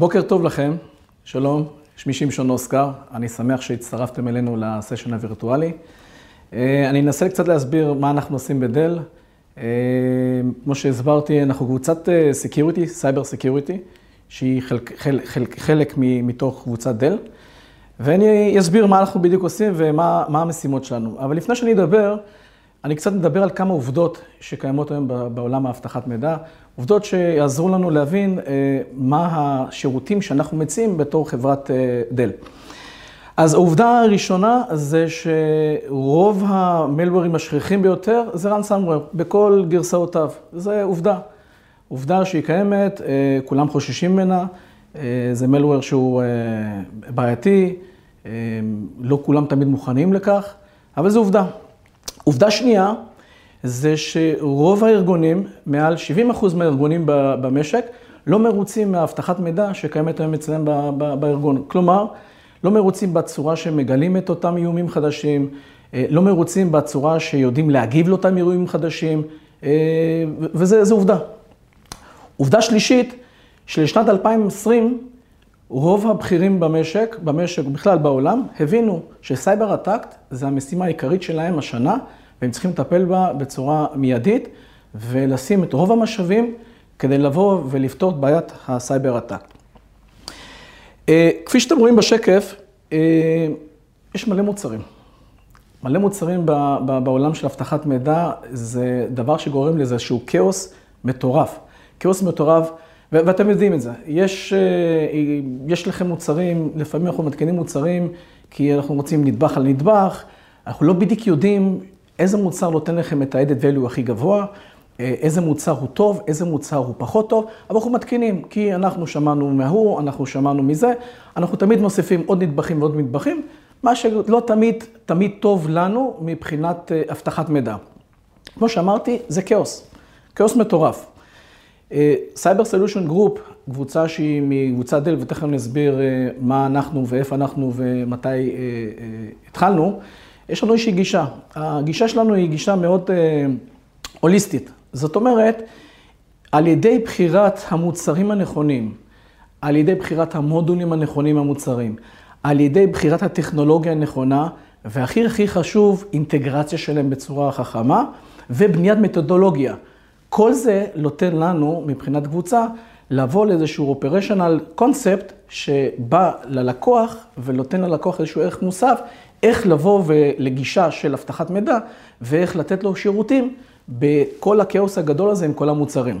בוקר טוב לכם, שלום, שמי שמשון אוסקר, אני שמח שהצטרפתם אלינו לסשן הווירטואלי. אני אנסה קצת להסביר מה אנחנו עושים ב Dell. כמו שהסברתי, אנחנו קבוצת security, cyber security, שהיא חלק, חלק, חלק מתוך קבוצת Dell, ואני אסביר מה אנחנו בדיוק עושים ומה המשימות שלנו. אבל לפני שאני אדבר, אני קצת מדבר על כמה עובדות שקיימות היום בעולם האבטחת מידע, עובדות שיעזרו לנו להבין מה השירותים שאנחנו מציעים בתור חברת דל. אז העובדה הראשונה זה שרוב המלוורים השכיחים ביותר זה ransomware, בכל גרסאותיו. זה עובדה. עובדה שהיא קיימת, כולם חוששים ממנה, זה מלוור שהוא בעייתי, לא כולם תמיד מוכנים לכך, אבל זו עובדה. עובדה שנייה, זה שרוב הארגונים, מעל 70% מהארגונים במשק, לא מרוצים מהאבטחת מידע שקיימת היום אצלם בארגון. כלומר, לא מרוצים בצורה שהם מגלים את אותם איומים חדשים, לא מרוצים בצורה שיודעים להגיב לאותם איומים חדשים, וזו עובדה. עובדה שלישית, שלשנת 2020, רוב הבכירים במשק, במשק ובכלל בעולם, הבינו שסייבר אטקט זה המשימה העיקרית שלהם השנה, והם צריכים לטפל בה בצורה מיידית, ולשים את רוב המשאבים כדי לבוא ולפתור את בעיית ה cyber attack. כפי שאתם רואים בשקף, יש מלא מוצרים. מלא מוצרים בעולם של אבטחת מידע, זה דבר שגורם לזה שהוא כאוס מטורף. כאוס מטורף, ואתם יודעים את זה. יש, יש לכם מוצרים, לפעמים אנחנו מתקינים מוצרים, כי אנחנו רוצים נדבך על נדבך, אנחנו לא בדיוק יודעים איזה מוצר נותן לכם את ה-added value הכי גבוה, איזה מוצר הוא טוב, איזה מוצר הוא פחות טוב, אבל אנחנו מתקינים, כי אנחנו שמענו מההוא, אנחנו שמענו מזה, אנחנו תמיד מוסיפים עוד נדבכים ועוד נדבכים, מה שלא תמיד, תמיד טוב לנו מבחינת אבטחת מידע. כמו שאמרתי, זה כאוס, כאוס מטורף. Cyber Solution Group, קבוצה שהיא מקבוצת דל, ותכף נסביר מה אנחנו ואיפה אנחנו ומתי התחלנו, יש לנו איזושהי גישה. הגישה שלנו היא גישה מאוד הוליסטית. זאת אומרת, על ידי בחירת המוצרים הנכונים, על ידי בחירת המודולים הנכונים המוצרים, על ידי בחירת הטכנולוגיה הנכונה, והכי הכי חשוב, אינטגרציה שלהם בצורה חכמה, ובניית מתודולוגיה. כל זה נותן לנו, מבחינת קבוצה, לבוא לאיזשהו operational concept שבא ללקוח ונותן ללקוח איזשהו ערך מוסף, איך לבוא לגישה של אבטחת מידע ואיך לתת לו שירותים בכל הכאוס הגדול הזה עם כל המוצרים.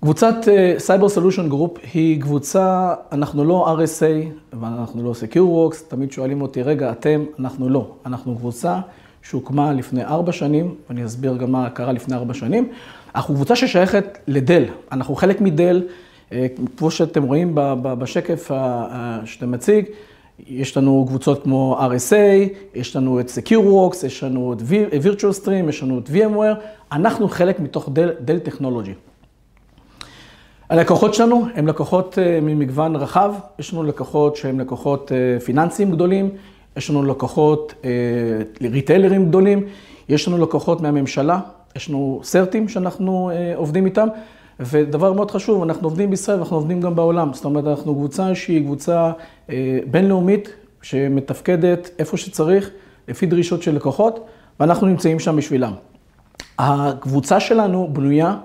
קבוצת Cyber Solution Group היא קבוצה, אנחנו לא RSA ואנחנו לא Secure Works, תמיד שואלים אותי, רגע, אתם, אנחנו לא. אנחנו קבוצה שהוקמה לפני ארבע שנים, ואני אסביר גם מה קרה לפני ארבע שנים. אנחנו קבוצה ששייכת לדל, אנחנו חלק מדל, כמו שאתם רואים בשקף שאתה מציג, יש לנו קבוצות כמו RSA, יש לנו את SecureWorks, יש לנו את Virtual Stream, יש לנו את VMware, אנחנו חלק מתוך דל טכנולוגי. הלקוחות שלנו הם לקוחות ממגוון רחב, יש לנו לקוחות שהם לקוחות פיננסיים גדולים, יש לנו לקוחות ריטיילרים גדולים, יש לנו לקוחות מהממשלה, יש לנו סרטים שאנחנו עובדים איתם, ודבר מאוד חשוב, אנחנו עובדים בישראל ואנחנו עובדים גם בעולם. זאת אומרת, אנחנו קבוצה שהיא קבוצה בינלאומית, שמתפקדת איפה שצריך, לפי דרישות של לקוחות, ואנחנו נמצאים שם בשבילם. הקבוצה שלנו בנויה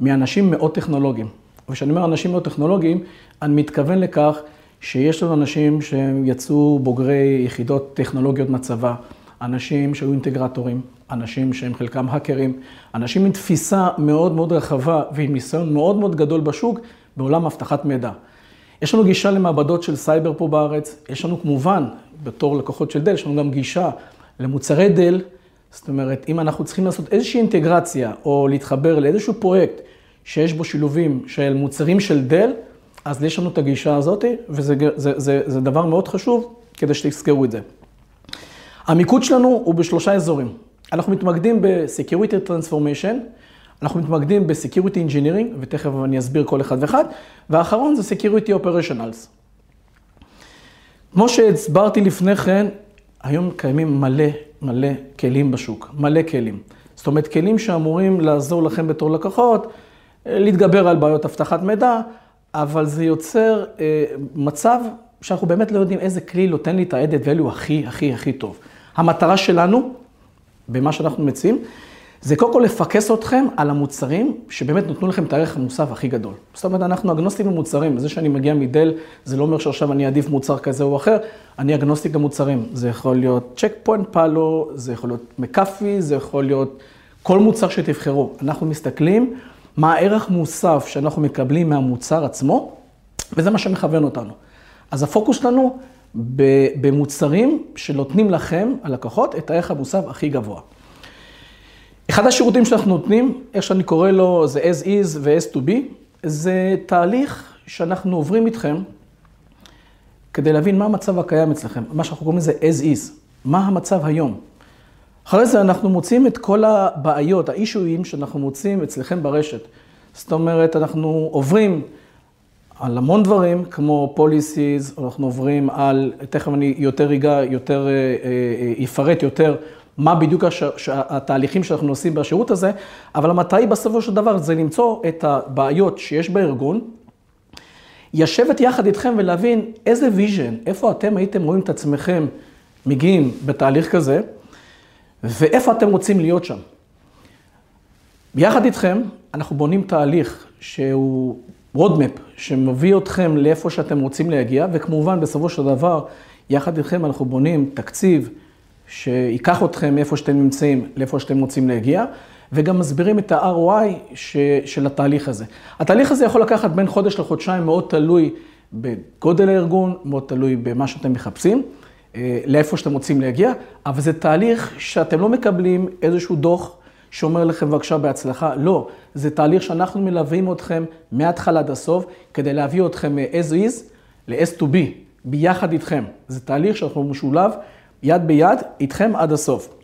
מאנשים מאוד טכנולוגיים. וכשאני אומר אנשים מאוד טכנולוגיים, אני מתכוון לכך שיש לנו אנשים שהם יצאו בוגרי יחידות טכנולוגיות מהצבא, אנשים שהיו אינטגרטורים, אנשים שהם חלקם האקרים, אנשים עם תפיסה מאוד מאוד רחבה ועם ניסיון מאוד מאוד גדול בשוק בעולם אבטחת מידע. יש לנו גישה למעבדות של סייבר פה בארץ, יש לנו כמובן, בתור לקוחות של דל, יש לנו גם גישה למוצרי דל, זאת אומרת, אם אנחנו צריכים לעשות איזושהי אינטגרציה או להתחבר לאיזשהו פרויקט שיש בו שילובים של מוצרים של דל, אז יש לנו את הגישה הזאת, וזה זה, זה, זה דבר מאוד חשוב כדי שתזכרו את זה. המיקוד שלנו הוא בשלושה אזורים. אנחנו מתמקדים ב-Security Transformation, אנחנו מתמקדים ב-Security Engineering, ותכף אני אסביר כל אחד ואחד, והאחרון זה Security Operationals. כמו שהסברתי לפני כן, היום קיימים מלא מלא כלים בשוק, מלא כלים. זאת אומרת, כלים שאמורים לעזור לכם בתור לקוחות, להתגבר על בעיות אבטחת מידע, אבל זה יוצר אה, מצב שאנחנו באמת לא יודעים איזה כלי נותן לי את ה-added value הכי, הכי, הכי טוב. המטרה שלנו, במה שאנחנו מציעים, זה קודם כל לפקס אתכם על המוצרים שבאמת נותנו לכם את הערך המוסף הכי גדול. זאת אומרת, אנחנו אגנוסטים למוצרים. זה שאני מגיע מדל, זה לא אומר שעכשיו אני אעדיף מוצר כזה או אחר, אני אגנוסטיק למוצרים. זה יכול להיות צ'ק פוינט פאלו, זה יכול להיות מקאפי, זה יכול להיות כל מוצר שתבחרו. אנחנו מסתכלים מה הערך מוסף שאנחנו מקבלים מהמוצר עצמו, וזה מה שמכוון אותנו. אז הפוקוס שלנו במוצרים שנותנים לכם, הלקוחות, את הערך המוסף הכי גבוה. אחד השירותים שאנחנו נותנים, איך שאני קורא לו, זה as is ו-as to be, זה תהליך שאנחנו עוברים איתכם כדי להבין מה המצב הקיים אצלכם, מה שאנחנו קוראים לזה as is, מה המצב היום. אחרי זה אנחנו מוצאים את כל הבעיות, ה-issueים שאנחנו מוצאים אצלכם ברשת. זאת אומרת, אנחנו עוברים על המון דברים, כמו policies, אנחנו עוברים על, תכף אני יותר אגע, יותר אפרט אה, אה, יותר מה בדיוק הש... התהליכים שאנחנו עושים בשירות הזה, אבל המטרה היא בסופו של דבר זה למצוא את הבעיות שיש בארגון, לשבת יחד איתכם ולהבין איזה vision, איפה אתם הייתם רואים את עצמכם מגיעים בתהליך כזה, ואיפה אתם רוצים להיות שם. יחד איתכם, אנחנו בונים תהליך שהוא roadmap, שמביא אתכם לאיפה שאתם רוצים להגיע, וכמובן, בסופו של דבר, יחד איתכם אנחנו בונים תקציב שייקח אתכם מאיפה שאתם נמצאים לאיפה שאתם רוצים להגיע, וגם מסבירים את ה-ROI ש, של התהליך הזה. התהליך הזה יכול לקחת בין חודש לחודשיים, מאוד תלוי בגודל הארגון, מאוד תלוי במה שאתם מחפשים, לאיפה שאתם רוצים להגיע, אבל זה תהליך שאתם לא מקבלים איזשהו דוח שאומר לכם בבקשה בהצלחה, לא, זה תהליך שאנחנו מלווים אתכם מההתחלה עד הסוף, כדי להביא אתכם מ-as is ל-s to be, ביחד איתכם. זה תהליך שאנחנו משולב יד ביד, איתכם עד הסוף.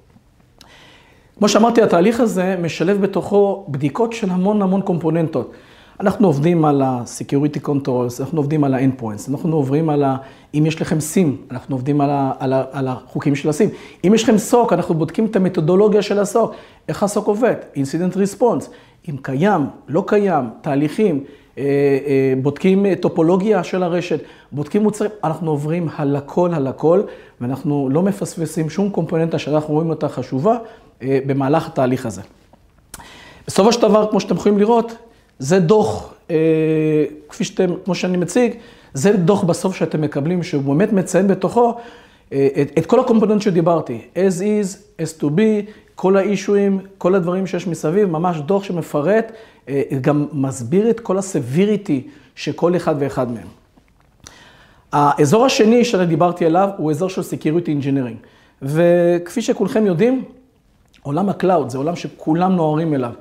כמו שאמרתי, התהליך הזה משלב בתוכו בדיקות של המון המון קומפוננטות. אנחנו עובדים על ה-Security Controls, אנחנו עובדים על ה-Endpoints, אנחנו עוברים על ה... אם יש לכם SIM, אנחנו עובדים על, ה, על, ה, על החוקים של ה-SIM. אם יש לכם SOC, אנחנו בודקים את המתודולוגיה של ה-SOC, איך ה-SOC עובד, Incident Response, אם קיים, לא קיים, תהליכים, אה, אה, בודקים טופולוגיה של הרשת, בודקים מוצרים, אנחנו עוברים על הכל, על הכל, ואנחנו לא מפספסים שום קומפוננטה שאנחנו רואים אותה חשובה אה, במהלך התהליך הזה. בסופו של דבר, כמו שאתם יכולים לראות, זה דוח, כפי שאתם, כמו שאני מציג, זה דוח בסוף שאתם מקבלים, שהוא באמת מציין בתוכו את, את כל הקומפוננט שדיברתי, as is, as to be, כל האישויים, כל הדברים שיש מסביב, ממש דוח שמפרט, אה, גם מסביר את כל הסביריטי של כל אחד ואחד מהם. האזור השני שאני דיברתי עליו הוא אזור של Security Engineering. וכפי שכולכם יודעים, עולם ה-cloud זה עולם שכולם נוהרים אליו.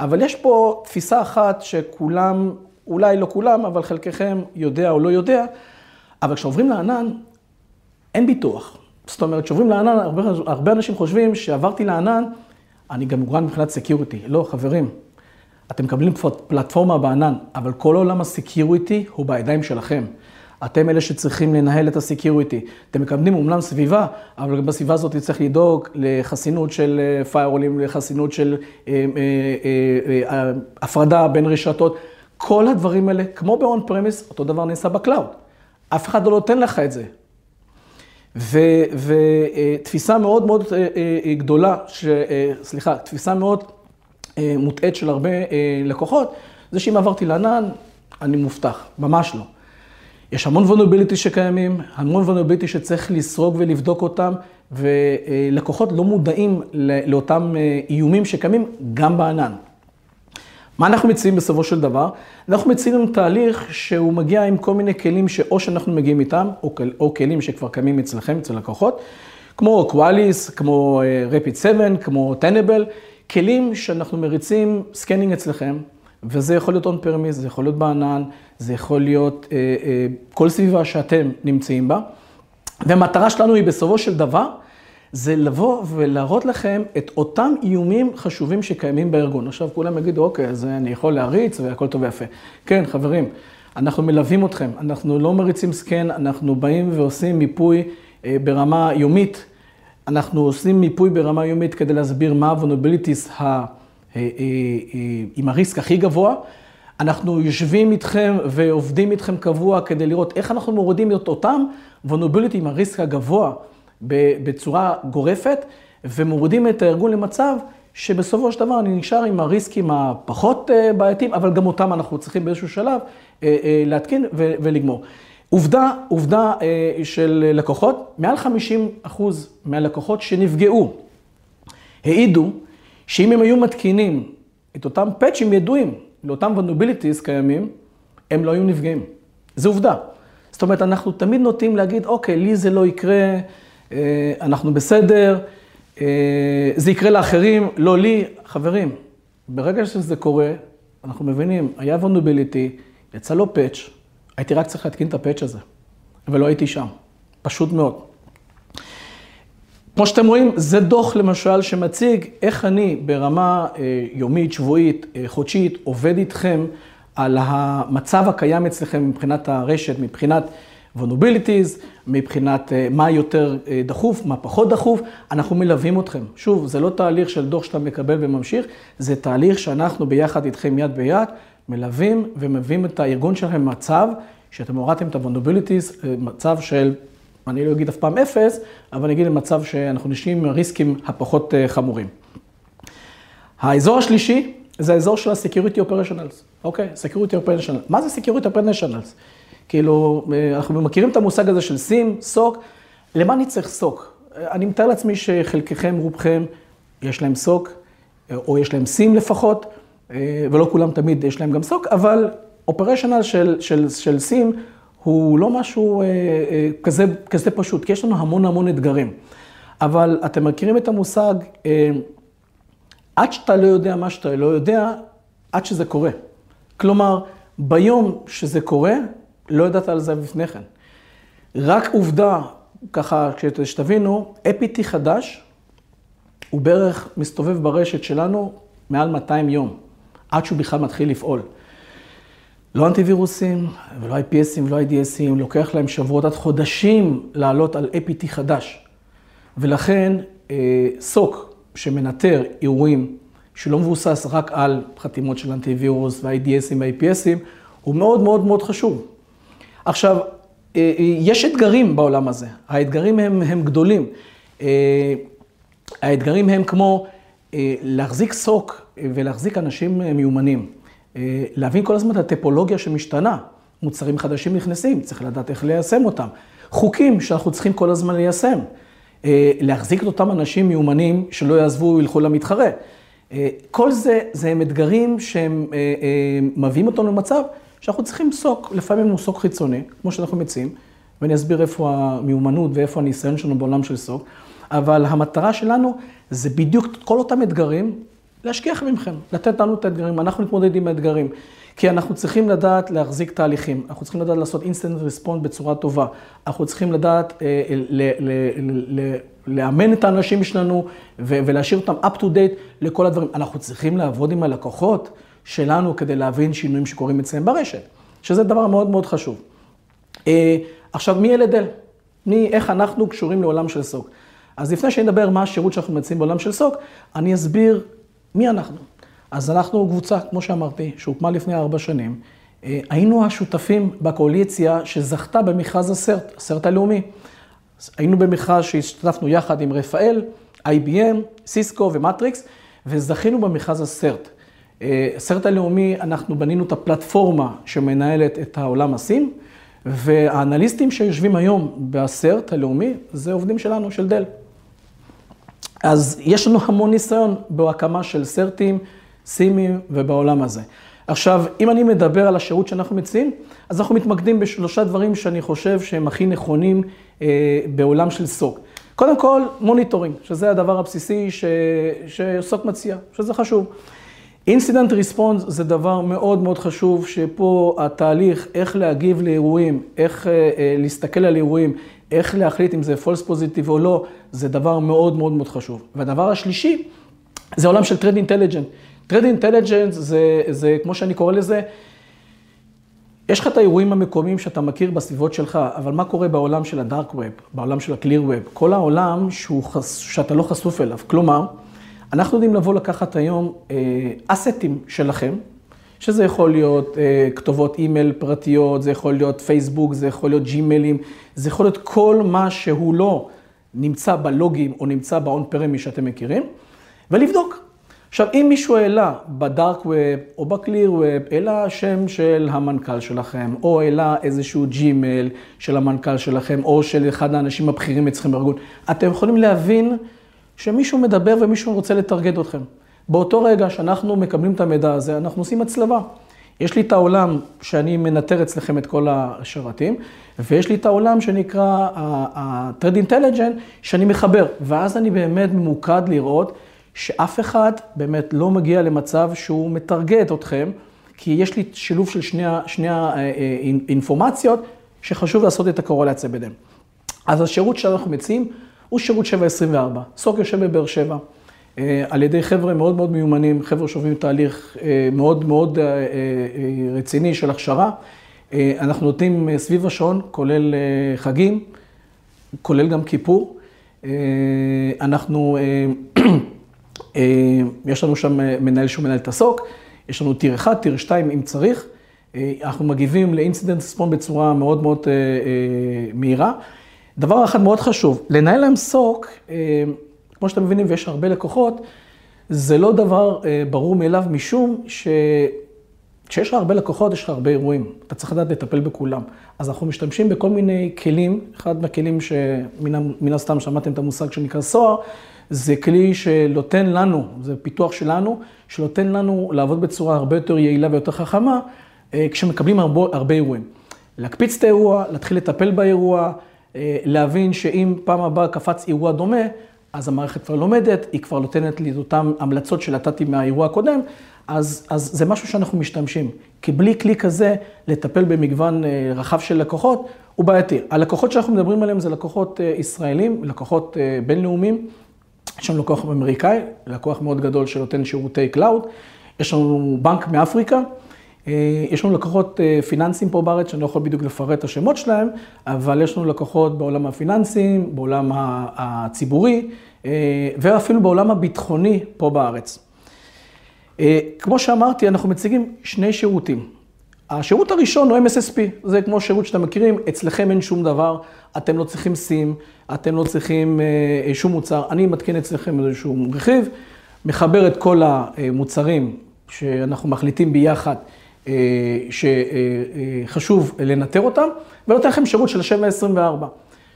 אבל יש פה תפיסה אחת שכולם, אולי לא כולם, אבל חלקכם יודע או לא יודע, אבל כשעוברים לענן, אין ביטוח. זאת אומרת, כשעוברים לענן, הרבה, הרבה אנשים חושבים שעברתי לענן, אני גם מוגן מבחינת security. לא, חברים, אתם מקבלים פלטפורמה בענן, אבל כל עולם ה-security הוא בידיים שלכם. אתם אלה שצריכים לנהל את ה-security. אתם מקבלים אומנם סביבה, אבל בסביבה הזאת צריך לדאוג לחסינות של firewallים, אה, לחסינות של אה, אה, הפרדה בין רשתות. כל הדברים האלה, כמו ב-on premise, אותו דבר נעשה ב-cloud. אף אחד לא נותן לך את זה. ותפיסה מאוד מאוד גדולה, ש, סליחה, תפיסה מאוד מוטעית של הרבה לקוחות, זה שאם עברתי לענן, אני מובטח, ממש לא. יש המון vulnerability שקיימים, המון vulnerability שצריך לסרוג ולבדוק אותם, ולקוחות לא מודעים לאותם איומים שקיימים גם בענן. מה אנחנו מציעים בסופו של דבר? אנחנו מציעים תהליך שהוא מגיע עם כל מיני כלים שאו שאנחנו מגיעים איתם, או, או כלים שכבר קיימים אצלכם, אצל לקוחות, כמו קואליס, כמו Rapid uh, 7, כמו Tenable, כלים שאנחנו מריצים scanning אצלכם, וזה יכול להיות on premise, זה יכול להיות בענן, זה יכול להיות uh, uh, כל סביבה שאתם נמצאים בה. והמטרה שלנו היא בסופו של דבר, זה לבוא ולהראות לכם את אותם איומים חשובים שקיימים בארגון. עכשיו כולם יגידו, אוקיי, אז אני יכול להריץ והכל טוב ויפה. כן, חברים, אנחנו מלווים אתכם, אנחנו לא מריצים scan, אנחנו באים ועושים מיפוי אה, ברמה יומית. אנחנו עושים מיפוי ברמה יומית כדי להסביר מה ה-vulnerabilities. אה, אה, עם הריסק הכי גבוה. אנחנו יושבים איתכם ועובדים איתכם קבוע כדי לראות איך אנחנו מורידים את אותם vulnerability עם הריסק הגבוה בצורה גורפת, ומורידים את הארגון למצב שבסופו של דבר אני נשאר עם הריסקים הפחות אה, בעייתיים, אבל גם אותם אנחנו צריכים באיזשהו שלב אה, אה, להתקין ולגמור. עובדה, עובדה של לקוחות, מעל 50 אחוז מהלקוחות שנפגעו העידו שאם הם היו מתקינים את אותם פאצ'ים ידועים לאותם vulnerabilities קיימים, הם לא היו נפגעים. זו עובדה. זאת אומרת, אנחנו תמיד נוטים להגיד, אוקיי, לי זה לא יקרה, אנחנו בסדר, אה, זה יקרה לאחרים, לא לי. חברים, ברגע שזה קורה, אנחנו מבינים, היה vulnerability, יצא לו פאץ', הייתי רק צריך להתקין את הפאץ' הזה, ולא הייתי שם. פשוט מאוד. כמו שאתם רואים, זה דוח למשל שמציג איך אני ברמה אה, יומית, שבועית, אה, חודשית, עובד איתכם על המצב הקיים אצלכם מבחינת הרשת, מבחינת vulnerabilities, מבחינת אה, מה יותר דחוף, מה פחות דחוף, אנחנו מלווים אתכם. שוב, זה לא תהליך של דוח שאתה מקבל וממשיך, זה תהליך שאנחנו ביחד איתכם יד ביד, מלווים ומביאים את הארגון שלכם במצב שאתם הורדתם את ה-vulnerabilities, מצב של, אני לא אגיד אף פעם אפס, אבל אני אגיד למצב שאנחנו נשאים עם הריסקים הפחות חמורים. האזור השלישי זה האזור של ה-Security Operationals, אוקיי? Security Operationals. מה זה Security Operationals? כאילו, אנחנו מכירים את המושג הזה של סים, סוק, למה אני צריך סוק? אני מתאר לעצמי שחלקכם, רובכם, יש להם סוק, או יש להם סים לפחות, ולא כולם תמיד יש להם גם סוק, אבל אופרשנל של, של, של סים הוא לא משהו אה, אה, כזה, כזה פשוט, כי יש לנו המון המון אתגרים. אבל אתם מכירים את המושג, אה, עד שאתה לא יודע מה שאתה לא יודע, עד שזה קורה. כלומר, ביום שזה קורה, לא ידעת על זה לפני כן. רק עובדה, ככה, שתבינו, APT חדש, הוא בערך מסתובב ברשת שלנו מעל 200 יום, עד שהוא בכלל מתחיל לפעול. לא אנטיווירוסים, ולא IPSים ולא IDSים, לוקח להם שבועות עד חודשים לעלות על APT חדש. ולכן אה, סוק שמנטר אירועים שלא מבוסס רק על חתימות של אנטיווירוס ו-IDSים ו-IPSים, הוא מאוד מאוד מאוד חשוב. עכשיו, אה, אה, יש אתגרים בעולם הזה, האתגרים הם, הם גדולים. אה, האתגרים הם כמו להחזיק סוק ולהחזיק אנשים מיומנים. להבין כל הזמן את הטופולוגיה שמשתנה. מוצרים חדשים נכנסים, צריך לדעת איך ליישם אותם. חוקים שאנחנו צריכים כל הזמן ליישם. להחזיק את אותם אנשים מיומנים שלא יעזבו וילכו למתחרה. כל זה, זה הם אתגרים שהם מביאים אותנו למצב שאנחנו צריכים SOC, לפעמים הוא SOC חיצוני, כמו שאנחנו מציעים, ואני אסביר איפה המיומנות ואיפה הניסיון שלנו בעולם של SOC, אבל המטרה שלנו זה בדיוק כל אותם אתגרים, להשקיע מכם, לתת לנו את האתגרים, אנחנו נתמודד עם האתגרים. כי אנחנו צריכים לדעת להחזיק תהליכים, אנחנו צריכים לדעת לעשות incident respond בצורה טובה, אנחנו צריכים לדעת אה, ל, ל, ל, ל, לאמן את האנשים שלנו ולהשאיר אותם up to date לכל הדברים. אנחנו צריכים לעבוד עם הלקוחות. שלנו כדי להבין שינויים שקורים אצלם ברשת, שזה דבר מאוד מאוד חשוב. אה, עכשיו, מי ילד אל? מי, איך אנחנו קשורים לעולם של סוק? אז לפני שאני אדבר מה השירות שאנחנו מציעים בעולם של סוק, אני אסביר מי אנחנו. אז אנחנו קבוצה, כמו שאמרתי, שהוקמה לפני ארבע שנים. אה, היינו השותפים בקואליציה שזכתה במכרז הסרט, הסרט הלאומי. היינו במכרז שהשתתפנו יחד עם רפאל, IBM, סיסקו ומטריקס, וזכינו במכרז הסרט. הסרט הלאומי, אנחנו בנינו את הפלטפורמה שמנהלת את העולם הסים, והאנליסטים שיושבים היום בסרט הלאומי, זה עובדים שלנו, של דל. אז יש לנו המון ניסיון בהקמה של סרטים, SIEMים ובעולם הזה. עכשיו, אם אני מדבר על השירות שאנחנו מציעים, אז אנחנו מתמקדים בשלושה דברים שאני חושב שהם הכי נכונים אה, בעולם של SOC. קודם כל, monitoring, שזה הדבר הבסיסי ש... ש-SOC מציע, שזה חשוב. incident response זה דבר מאוד מאוד חשוב, שפה התהליך, איך להגיב לאירועים, איך אה, אה, להסתכל על אירועים, איך להחליט אם זה false positive או לא, זה דבר מאוד מאוד מאוד חשוב. והדבר השלישי, זה עולם של threat intelligence. threat intelligence זה, זה, כמו שאני קורא לזה, יש לך את האירועים המקומיים שאתה מכיר בסביבות שלך, אבל מה קורה בעולם של ה-dark web, בעולם של ה-clear web? כל העולם שהוא חס, שאתה לא חשוף אליו. כלומר, אנחנו יודעים לבוא לקחת היום assetים אה, שלכם, שזה יכול להיות אה, כתובות אימייל פרטיות, זה יכול להיות פייסבוק, זה יכול להיות ג'ימיילים, זה יכול להיות כל מה שהוא לא נמצא בלוגים או נמצא ב-on premise שאתם מכירים, ולבדוק. עכשיו, אם מישהו העלה ב-dark web או ב-clear web, העלה שם של המנכ"ל שלכם, או העלה איזשהו ג'ימייל של המנכ"ל שלכם, או של אחד האנשים הבכירים אצלכם בארגון, אתם יכולים להבין שמישהו מדבר ומישהו רוצה לטרגט אתכם. באותו רגע שאנחנו מקבלים את המידע הזה, אנחנו עושים הצלבה. יש לי את העולם שאני מנטר אצלכם את כל השרתים, ויש לי את העולם שנקרא ה-Trade Intelligent, שאני מחבר, ואז אני באמת ממוקד לראות שאף אחד באמת לא מגיע למצב שהוא מטרגט אתכם, כי יש לי שילוב של שני, שני האינפורמציות שחשוב לעשות את הקורלציה ביניהם. אז השירות שאנחנו מציעים הוא שירות 724. סוק יושב בבאר שבע. אה, על ידי חבר'ה מאוד מאוד מיומנים, חבר'ה שעוברים תהליך אה, מאוד מאוד אה, רציני של הכשרה. אנחנו נותנים סביב השעון, כולל חגים, כולל גם כיפור. אנחנו, יש לנו שם מנהל שהוא מנהל את יש לנו טיר 1, טיר 2 אם צריך. אנחנו מגיבים לאינסידנט ספון בצורה מאוד מאוד מהירה. דבר אחד מאוד חשוב, לנהל להם סוק, כמו שאתם מבינים, ויש הרבה לקוחות, זה לא דבר אה, ברור מאליו, משום שכשיש לך הרבה לקוחות, יש לך הרבה אירועים. אתה צריך לדעת לטפל בכולם. אז אנחנו משתמשים בכל מיני כלים, אחד מהכלים שמן הסתם שמעתם את המושג שנקרא סוהר, זה כלי שנותן לנו, זה פיתוח שלנו, שנותן לנו לעבוד בצורה הרבה יותר יעילה ויותר חכמה, אה, כשמקבלים הרבה, הרבה אירועים. להקפיץ את האירוע, להתחיל לטפל באירוע, אה, להבין שאם פעם הבאה קפץ אירוע דומה, אז המערכת כבר לומדת, היא כבר נותנת לי את אותן המלצות שנתתי מהאירוע הקודם, אז, אז זה משהו שאנחנו משתמשים. כי בלי כלי כזה, לטפל במגוון אה, רחב של לקוחות, הוא בעייתי. הלקוחות שאנחנו מדברים עליהם זה לקוחות אה, ישראלים, לקוחות אה, בינלאומיים. יש לנו לקוח אמריקאי, לקוח מאוד גדול שנותן שירותי cloud. יש לנו בנק מאפריקה. יש לנו לקוחות פיננסיים פה בארץ, שאני לא יכול בדיוק לפרט את השמות שלהם, אבל יש לנו לקוחות בעולם הפיננסיים, בעולם הציבורי, אה, ואפילו בעולם הביטחוני פה בארץ. אה, כמו שאמרתי, אנחנו מציגים שני שירותים. השירות הראשון הוא MSSP, זה כמו שירות שאתם מכירים, אצלכם אין שום דבר, אתם לא צריכים סים, אתם לא צריכים אה, שום מוצר, אני מתקין אצלכם איזשהו רכיב, מחבר את כל המוצרים שאנחנו מחליטים ביחד שחשוב לנטר אותם, ונותן לכם שירות של 724,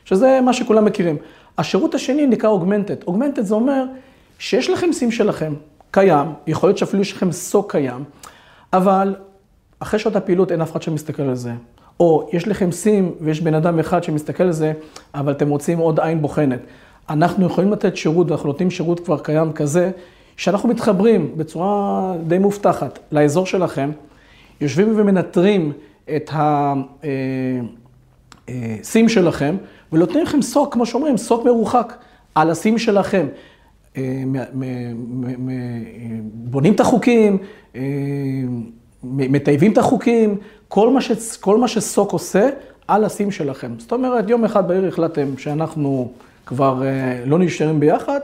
שזה מה שכולם מכירים. השירות השני נקרא אוגמנטד. אוגמנטד זה אומר שיש לכם סים שלכם, קיים, יכול להיות שאפילו יש לכם סוק קיים, אבל אחרי שעות הפעילות אין אף אחד שמסתכל על זה. או יש לכם סים ויש בן אדם אחד שמסתכל על זה, אבל אתם רוצים עוד עין בוחנת. אנחנו יכולים לתת שירות, ואנחנו נותנים שירות כבר קיים כזה, שאנחנו מתחברים בצורה די מובטחת לאזור שלכם, יושבים ומנטרים את הסים אה, שלכם, ונותנים לכם סוק, כמו שאומרים, סוק מרוחק על הסים שלכם. אה, בונים את החוקים, אה, מטייבים את החוקים, כל מה, ש, כל מה שסוק עושה על הסים שלכם. זאת אומרת, יום אחד בעיר החלטתם שאנחנו כבר אה, לא נשארים ביחד,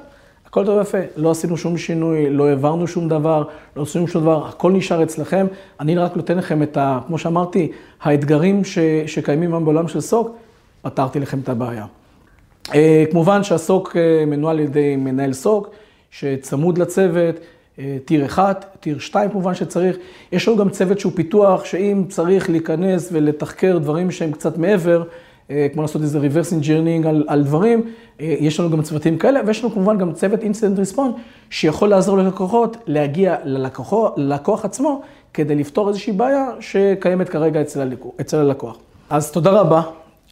הכל טוב ויפה, לא עשינו שום שינוי, לא העברנו שום דבר, לא עשינו שום דבר, הכל נשאר אצלכם. אני רק נותן לכם את ה... כמו שאמרתי, האתגרים ש, שקיימים היום בעולם של סוק, פתרתי לכם את הבעיה. אה, כמובן שהסוק אה, מנוהל על ידי מנהל סוק, שצמוד לצוות, אה, טיר 1, טיר 2 כמובן שצריך. יש לנו גם צוות שהוא פיתוח, שאם צריך להיכנס ולתחקר דברים שהם קצת מעבר, כמו לעשות איזה reverse engineering על, על דברים, יש לנו גם צוותים כאלה, ויש לנו כמובן גם צוות incident response, שיכול לעזור ללקוחות להגיע ללקוח, ללקוח עצמו, כדי לפתור איזושהי בעיה שקיימת כרגע אצל הלקוח. אצל הלקוח. אז תודה רבה.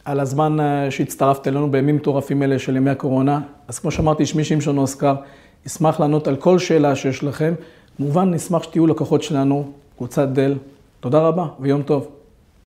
על הזמן אה, שהצטרפת אלינו בימים מטורפים אלה של ימי הקורונה. אז כמו שאמרתי, שמי שמשון אוסקר, אשמח לענות על כל שאלה שיש לכם. כמובן, נשמח שתהיו לקוחות שלנו, קבוצת דל. תודה רבה ויום טוב.